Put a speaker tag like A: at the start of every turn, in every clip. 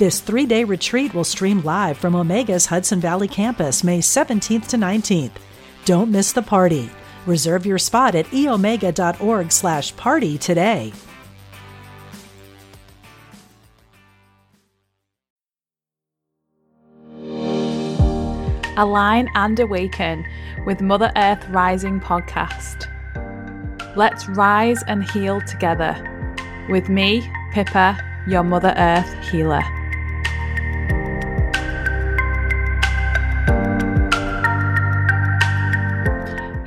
A: This three day retreat will stream live from Omega's Hudson Valley campus May 17th to 19th. Don't miss the party. Reserve your spot at eomega.org slash party today.
B: Align and Awaken with Mother Earth Rising podcast. Let's rise and heal together with me, Pippa, your Mother Earth healer.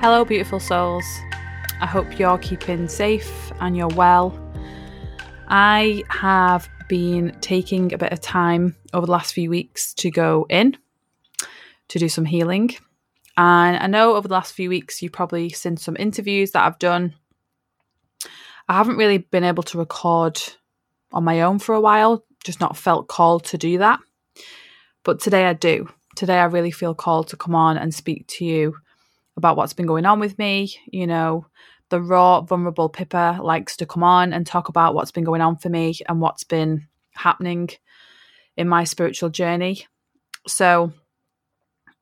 B: Hello, beautiful souls. I hope you're keeping safe and you're well. I have been taking a bit of time over the last few weeks to go in to do some healing. And I know over the last few weeks you've probably seen some interviews that I've done. I haven't really been able to record on my own for a while, just not felt called to do that. But today I do. Today I really feel called to come on and speak to you about what's been going on with me. You know, the raw, vulnerable Pippa likes to come on and talk about what's been going on for me and what's been happening in my spiritual journey. So,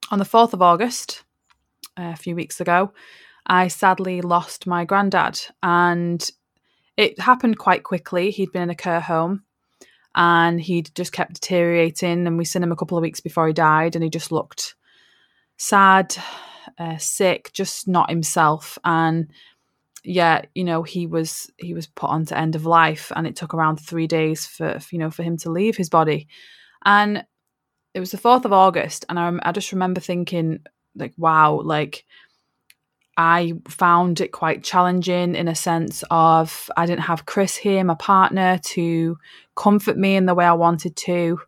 B: on the 4th of August, uh, a few weeks ago, I sadly lost my granddad, and it happened quite quickly. He'd been in a care home and he'd just kept deteriorating, and we seen him a couple of weeks before he died, and he just looked sad uh, sick, just not himself, and yeah, you know, he was he was put on to end of life, and it took around three days for you know for him to leave his body, and it was the fourth of August, and I I just remember thinking like, wow, like. I found it quite challenging in a sense of I didn't have Chris here, my partner, to comfort me in the way I wanted to.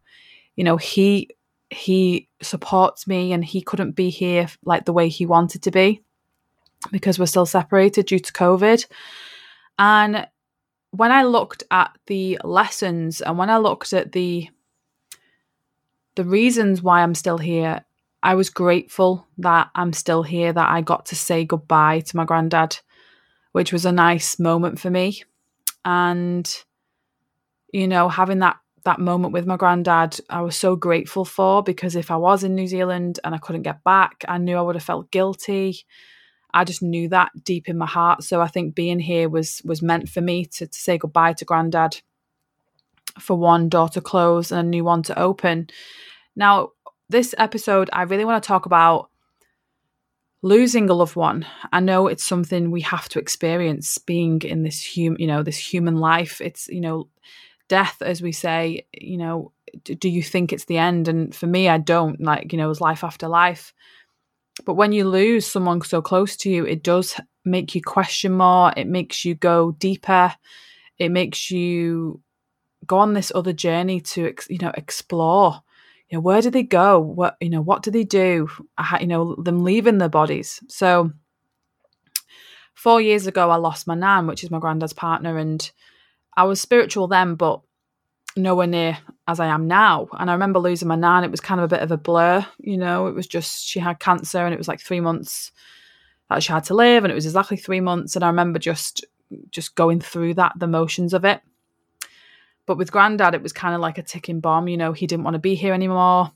B: You know, he he supports me and he couldn't be here like the way he wanted to be because we're still separated due to COVID. And when I looked at the lessons and when I looked at the the reasons why I'm still here, I was grateful that I'm still here, that I got to say goodbye to my granddad, which was a nice moment for me. And, you know, having that that moment with my granddad I was so grateful for because if I was in New Zealand and I couldn't get back, I knew I would have felt guilty. I just knew that deep in my heart. So I think being here was was meant for me to, to say goodbye to granddad for one door to close and a new one to open. Now, this episode, I really want to talk about losing a loved one. I know it's something we have to experience being in this human, you know, this human life. It's, you know, death, as we say, you know, do you think it's the end? And for me, I don't. Like, you know, it's life after life. But when you lose someone so close to you, it does make you question more. It makes you go deeper. It makes you go on this other journey to, you know, explore. You know, where do they go? What, you know, what do they do? You know, them leaving their bodies. So, four years ago, I lost my nan, which is my granddad's partner, and I was spiritual then, but nowhere near as I am now. And I remember losing my nan. It was kind of a bit of a blur, you know. It was just she had cancer, and it was like three months that she had to live, and it was exactly three months. And I remember just just going through that, the motions of it. But with granddad, it was kind of like a ticking bomb. You know, he didn't want to be here anymore.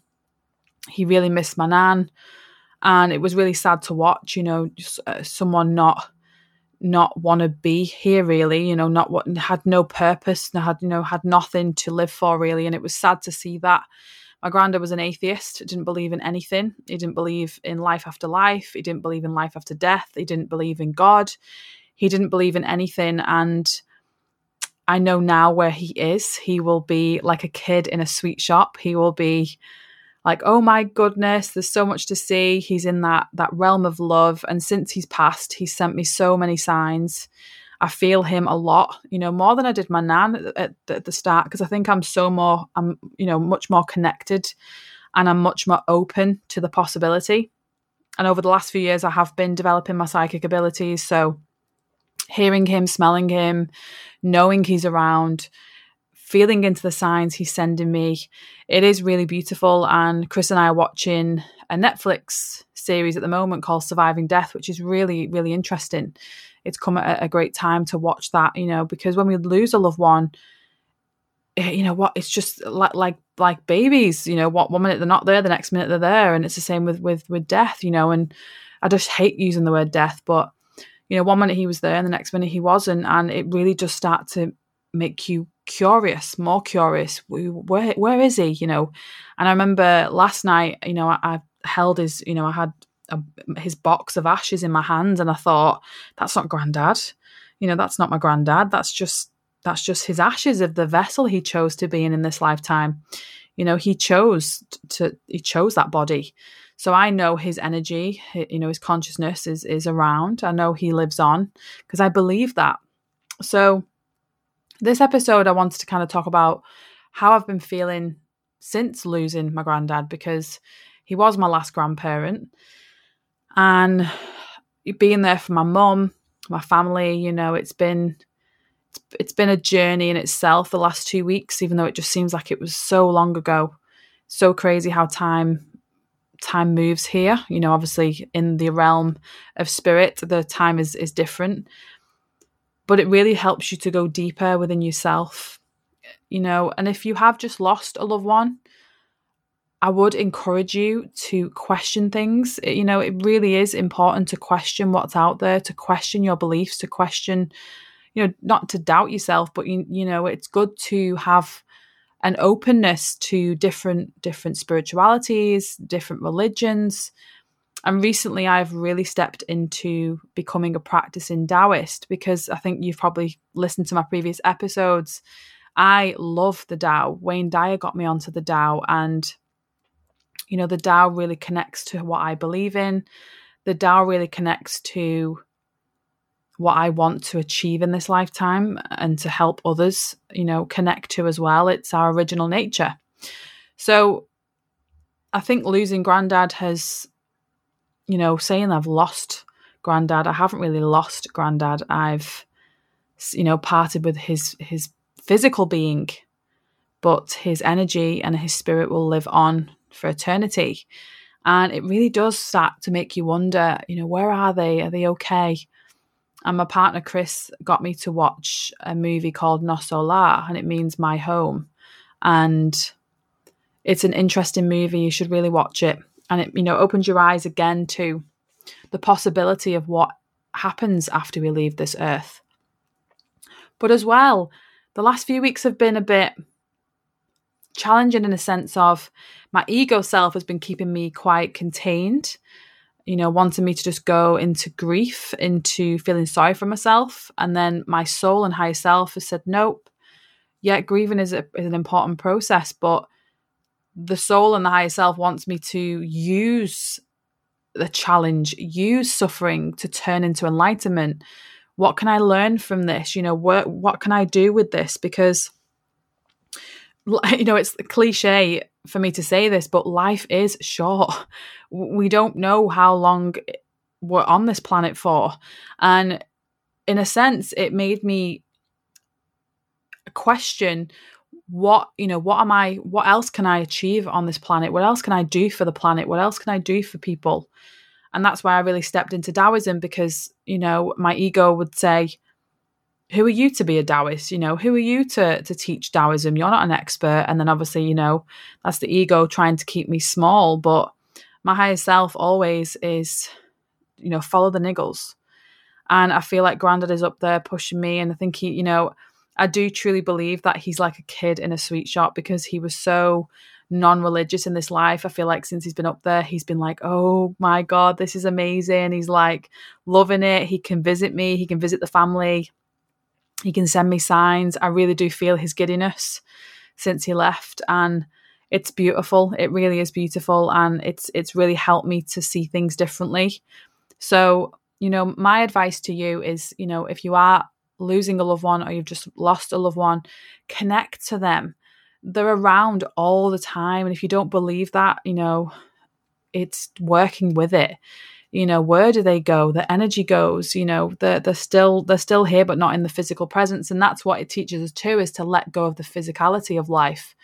B: He really missed my nan, and it was really sad to watch. You know, just uh, someone not not want to be here really you know not what had no purpose not had you know had nothing to live for really and it was sad to see that. My granddad was an atheist didn't believe in anything. He didn't believe in life after life. He didn't believe in life after death. He didn't believe in god. He didn't believe in anything and i know now where he is. He will be like a kid in a sweet shop. He will be like oh my goodness there's so much to see he's in that that realm of love and since he's passed he's sent me so many signs I feel him a lot, you know, more than I did my nan at, at the start because I think I'm so more, I'm, you know, much more connected and I'm much more open to the possibility. And over the last few years, I have been developing my psychic abilities. So hearing him, smelling him, knowing he's around, feeling into the signs he's sending me, it is really beautiful. And Chris and I are watching a Netflix series at the moment called Surviving Death, which is really, really interesting it's come at a great time to watch that, you know, because when we lose a loved one, eh, you know what, it's just like like like babies, you know, what one minute they're not there, the next minute they're there, and it's the same with with with death, you know, and I just hate using the word death, but you know, one minute he was there and the next minute he wasn't, and it really just start to make you curious, more curious. Where where is he? You know, and I remember last night, you know, I, I held his, you know, I had a, his box of ashes in my hand, and I thought, that's not granddad. You know, that's not my granddad. That's just that's just his ashes of the vessel he chose to be in in this lifetime. You know, he chose to he chose that body. So I know his energy, you know, his consciousness is is around. I know he lives on because I believe that. So this episode I wanted to kind of talk about how I've been feeling since losing my granddad because he was my last grandparent and being there for my mum, my family, you know, it's been it's been a journey in itself the last 2 weeks even though it just seems like it was so long ago. So crazy how time time moves here, you know, obviously in the realm of spirit, the time is is different. But it really helps you to go deeper within yourself, you know, and if you have just lost a loved one, I would encourage you to question things. You know, it really is important to question what's out there, to question your beliefs, to question, you know, not to doubt yourself, but you, you know, it's good to have an openness to different different spiritualities, different religions. And recently I've really stepped into becoming a practicing Taoist because I think you've probably listened to my previous episodes. I love the Tao. Wayne Dyer got me onto the Tao and you know, the Tao really connects to what I believe in. The Tao really connects to what I want to achieve in this lifetime and to help others, you know, connect to as well. It's our original nature. So I think losing granddad has, you know, saying I've lost granddad, I haven't really lost granddad. I've, you know, parted with his his physical being, but his energy and his spirit will live on for eternity. And it really does start to make you wonder, you know, where are they? Are they okay? And my partner Chris got me to watch a movie called Nosso Lar, and it means my home. And it's an interesting movie. You should really watch it. And it, you know, opens your eyes again to the possibility of what happens after we leave this earth. But as well, the last few weeks have been a bit challenging in a sense of my ego self has been keeping me quite contained you know wanting me to just go into grief into feeling sorry for myself and then my soul and higher self has said nope yeah grieving is, a, is an important process but the soul and the higher self wants me to use the challenge use suffering to turn into enlightenment what can i learn from this you know what what can i do with this because you know, it's cliche for me to say this, but life is short. We don't know how long we're on this planet for. And in a sense, it made me question what you know what am i what else can i achieve on this planet what else can i do for the planet what else can i do for people and that's why i really stepped into taoism because you know my ego would say who are you to be a Taoist? You know, who are you to to teach Taoism? You're not an expert. And then obviously, you know, that's the ego trying to keep me small. But my higher self always is, you know, follow the niggles. And I feel like Grandad is up there pushing me. And I think he, you know, I do truly believe that he's like a kid in a sweet shop because he was so non-religious in this life. I feel like since he's been up there, he's been like, "Oh my god, this is amazing." He's like loving it. He can visit me, he can visit the family. He can send me signs. I really do feel his giddiness since he left and it's beautiful. It really is beautiful and it's it's really helped me to see things differently. So, you know, my advice to you is, you know, if you are losing a loved one or you've just lost a loved one, connect to them. They're around all the time. And if you don't believe that, you know, it's working with it. You know, where do they go? The energy goes, you know, they're, they're still they're still here but not in the physical presence. And that's what it teaches us too, is to let go of the physicality of life.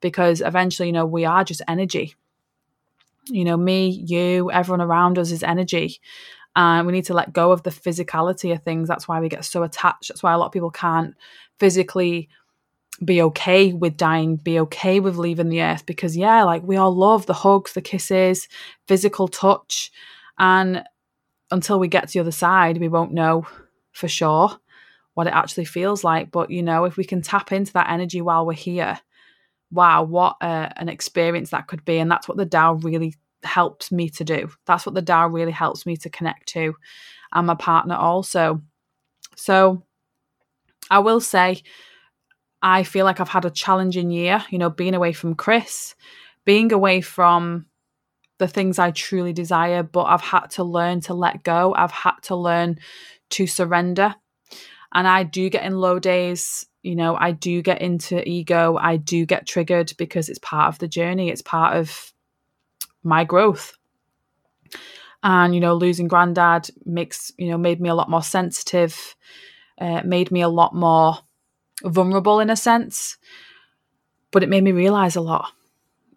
B: Because eventually, you know, we are just energy. You know, me, you, everyone around us is energy and we need to let go of the physicality of things. That's why we get so attached. That's why a lot of people can't physically be okay with dying be okay with leaving the earth because yeah like we all love the hugs the kisses physical touch. And until we get to the other side we won't know for sure what it actually feels like. But you know if we can tap into that energy while we're here wow what uh, an experience that could be. And that's what the Tao really helps me to do. That's what the Tao really helps me to connect to, and my partner also. So I will say, I feel like I've had a challenging year, you know, being away from Chris, being away from the things I truly desire, but I've had to learn to let go. I've had to learn to surrender. And I do get in low days, you know, I do get into ego, I do get triggered because it's part of the journey, it's part of my growth. And, you know, losing granddad makes, you know, made me a lot more sensitive, uh, made me a lot more vulnerable in a sense. But it made me realize a lot.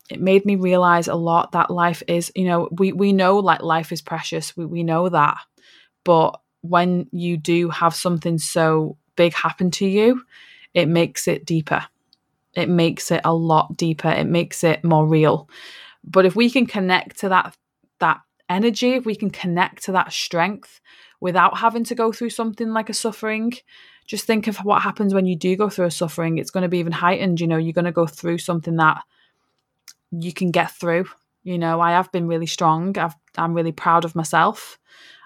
B: It made me realize a lot that life is, you know, we, we know like life is precious. We, we know that. But when you do have something so big happen to you, it makes it deeper. It makes it a lot deeper. It makes it more real. But if we can connect to that that energy, if we can connect to that strength without having to go through something like a suffering, just think of what happens when you do go through a suffering. It's going to be even heightened. You know, you're going to go through something that you can get through. You know, I have been really strong. I've, I'm really proud of myself.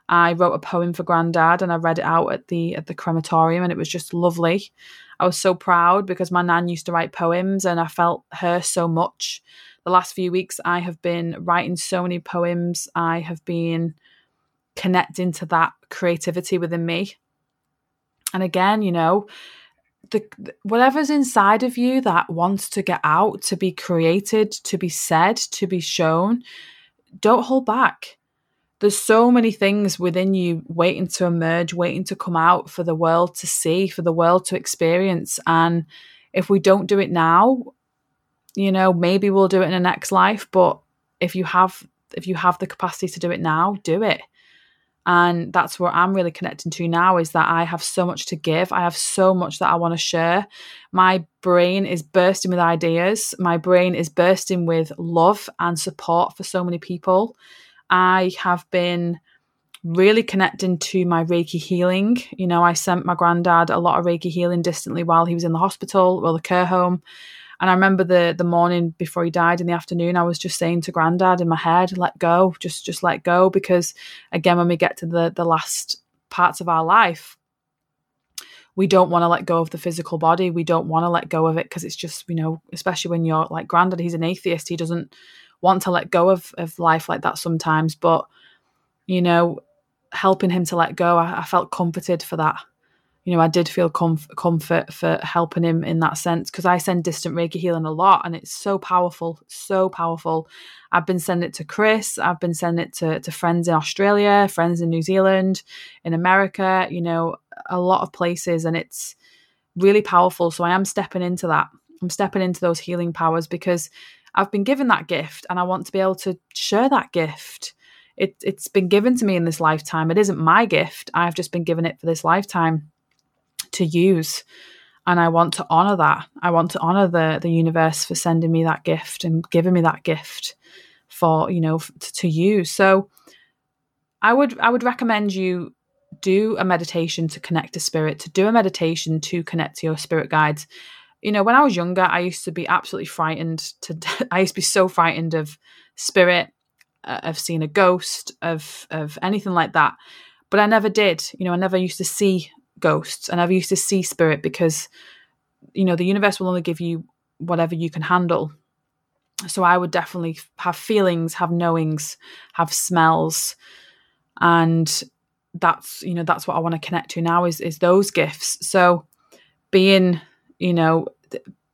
B: I wrote a poem for Granddad and I read it out at the at the crematorium and it was just lovely. I was so proud because my nan used to write poems and I felt her so much the last few weeks, I have been writing so many poems. I have been connecting to that creativity within me. And again, you know, the whatever's inside of you that wants to get out, to be created, to be said, to be shown, don't hold back. There's so many things within you waiting to emerge, waiting to come out for the world to see, for the world to experience. And if we don't do it now, you know maybe we'll do it in the next life but if you have if you have the capacity to do it now do it. And that's what i'm really connecting to now is that i have so much to give. I have so much that i want to share. My brain is bursting with ideas. My brain is bursting with love and support for so many people. I have been really connecting to my reiki healing. You know i sent my granddad a lot of reiki healing distantly while he was in the hospital or the care home and I remember the the morning before he died in the afternoon, I was just saying to Granddad in my head, "Let go, just just let go," because again, when we get to the the last parts of our life, we don't want to let go of the physical body. We don't want to let go of it because it's just you know, especially when you're like Granddad, he's an atheist. He doesn't want to let go of of life like that sometimes, but you know, helping him to let go, I, I felt comforted for that you know, I did feel comf- comfort for helping him in that sense because I send distant Reiki healing a lot and it's so powerful, so powerful. I've been sending it to Chris, I've been sending it to, to friends in Australia, friends in New Zealand, in America, you know, a lot of places, and it's really powerful. So I am stepping into that. I'm stepping into those healing powers because I've been given that gift and I want to be able to share that gift. It, it's been given to me in this lifetime. It isn't my gift. I've just been given it for this lifetime to use and I want to honor that. I want to honor the the universe for sending me that gift and giving me that gift for you know to, to use. So I would I would recommend you do a meditation to connect to spirit, to do a meditation to connect to your spirit guides. You know, when I was younger, I used to be absolutely frightened to I used to be so frightened of spirit, uh, of seeing a ghost, of of anything like that. But I never did. You know, I never used to see ghosts and I've used to see spirit because you know the universe will only give you whatever you can handle so I would definitely have feelings have knowings have smells and that's you know that's what I want to connect to now is is those gifts. So being you know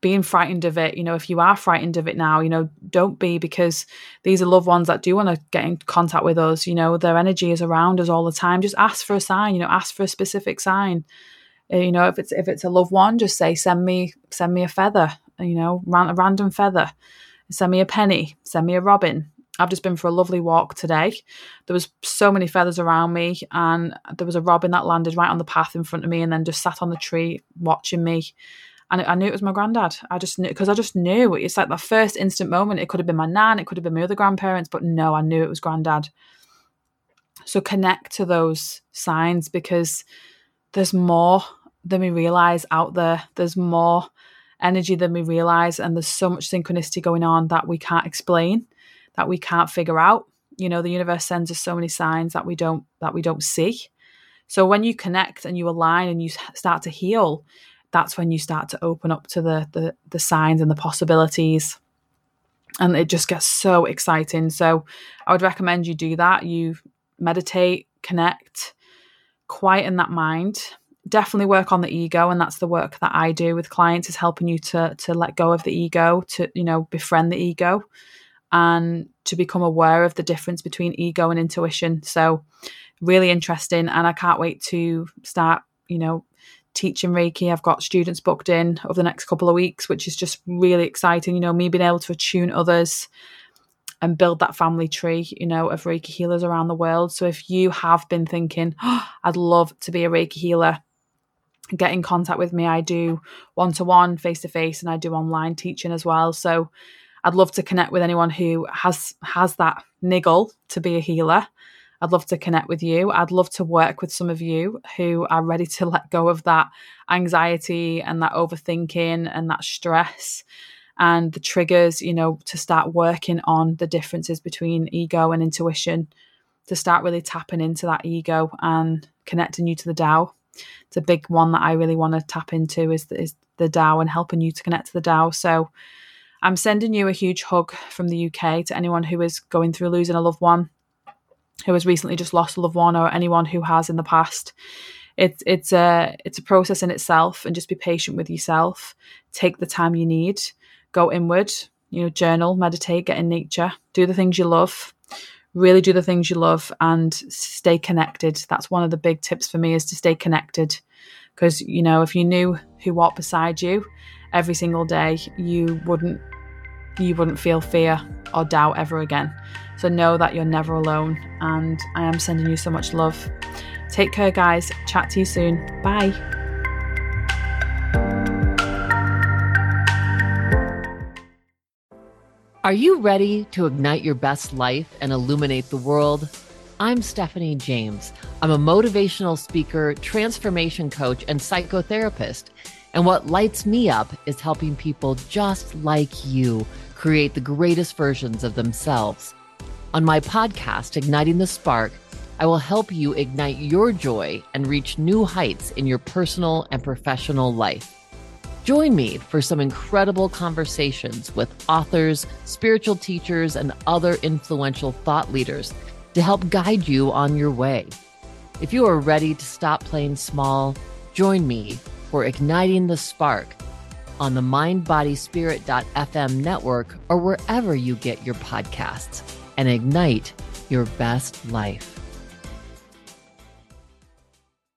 B: being frightened of it, you know, if you are frightened of it now, you know, don't be because these are loved ones that do want to get in contact with us. You know, their energy is around us all the time. Just ask for a sign. You know, ask for a specific sign. Uh, you know, if it's if it's a loved one, just say send me send me a feather. You know, a random feather. Send me a penny. Send me a robin. I've just been for a lovely walk today. There was so many feathers around me, and there was a robin that landed right on the path in front of me, and then just sat on the tree watching me. And I knew it was my granddad. I just knew because I just knew it's like the first instant moment. It could have been my nan, it could have been my other grandparents, but no, I knew it was granddad. So connect to those signs because there's more than we realize out there. There's more energy than we realize, and there's so much synchronicity going on that we can't explain that we can't figure out. You know, the universe sends us so many signs that we don't that we don't see. So when you connect and you align and you start to heal, that's when you start to open up to the the, the signs and the possibilities. And it just gets so exciting. So I would recommend you do that. You meditate, connect, quieten that mind definitely work on the ego and that's the work that i do with clients is helping you to to let go of the ego to you know befriend the ego and to become aware of the difference between ego and intuition. So, really interesting. And I can't wait to start, you know, teaching Reiki. I've got students booked in over the next couple of weeks, which is just really exciting. You know, me being able to attune others and build that family tree, you know, of Reiki healers around the world. So if you have been thinking, oh, I'd love to be a Reiki healer, get in contact with me. I do one to one, face to face, and I do online teaching as well. So I'd love to connect with anyone who has has that niggle to be a healer. I'd love to connect with you. I'd love to work with some of you who are ready to let go of that anxiety and that overthinking and that stress and the triggers, you know, to start working on the differences between ego and intuition, to start really tapping into that ego and connecting you to the Tao. It's a big one that I really want to tap into is, is the Tao and helping you to connect to the Tao. So I'm sending you a huge hug from the UK to anyone who is going through losing a loved one, who has recently just lost a loved one, or anyone who has in the past. It's it's a it's a process in itself, and just be patient with yourself. Take the time you need. Go inward. You know, journal, meditate, get in nature, do the things you love. Really do the things you love and stay connected. That's one of the big tips for me is to stay connected. Because you know, if you knew who walked beside you every single day, you wouldn't you wouldn't feel fear or doubt ever again. So know that you're never alone, and I am sending you so much love. Take care, guys. Chat to you soon. Bye.
C: Are you ready to ignite your best life and illuminate the world? I'm Stephanie James. I'm a motivational speaker, transformation coach, and psychotherapist. And what lights me up is helping people just like you create the greatest versions of themselves. On my podcast, Igniting the Spark, I will help you ignite your joy and reach new heights in your personal and professional life. Join me for some incredible conversations with authors, spiritual teachers, and other influential thought leaders to help guide you on your way. If you are ready to stop playing small, join me for Igniting the Spark on the mindbodyspirit.fm network or wherever you get your podcasts and ignite your best life.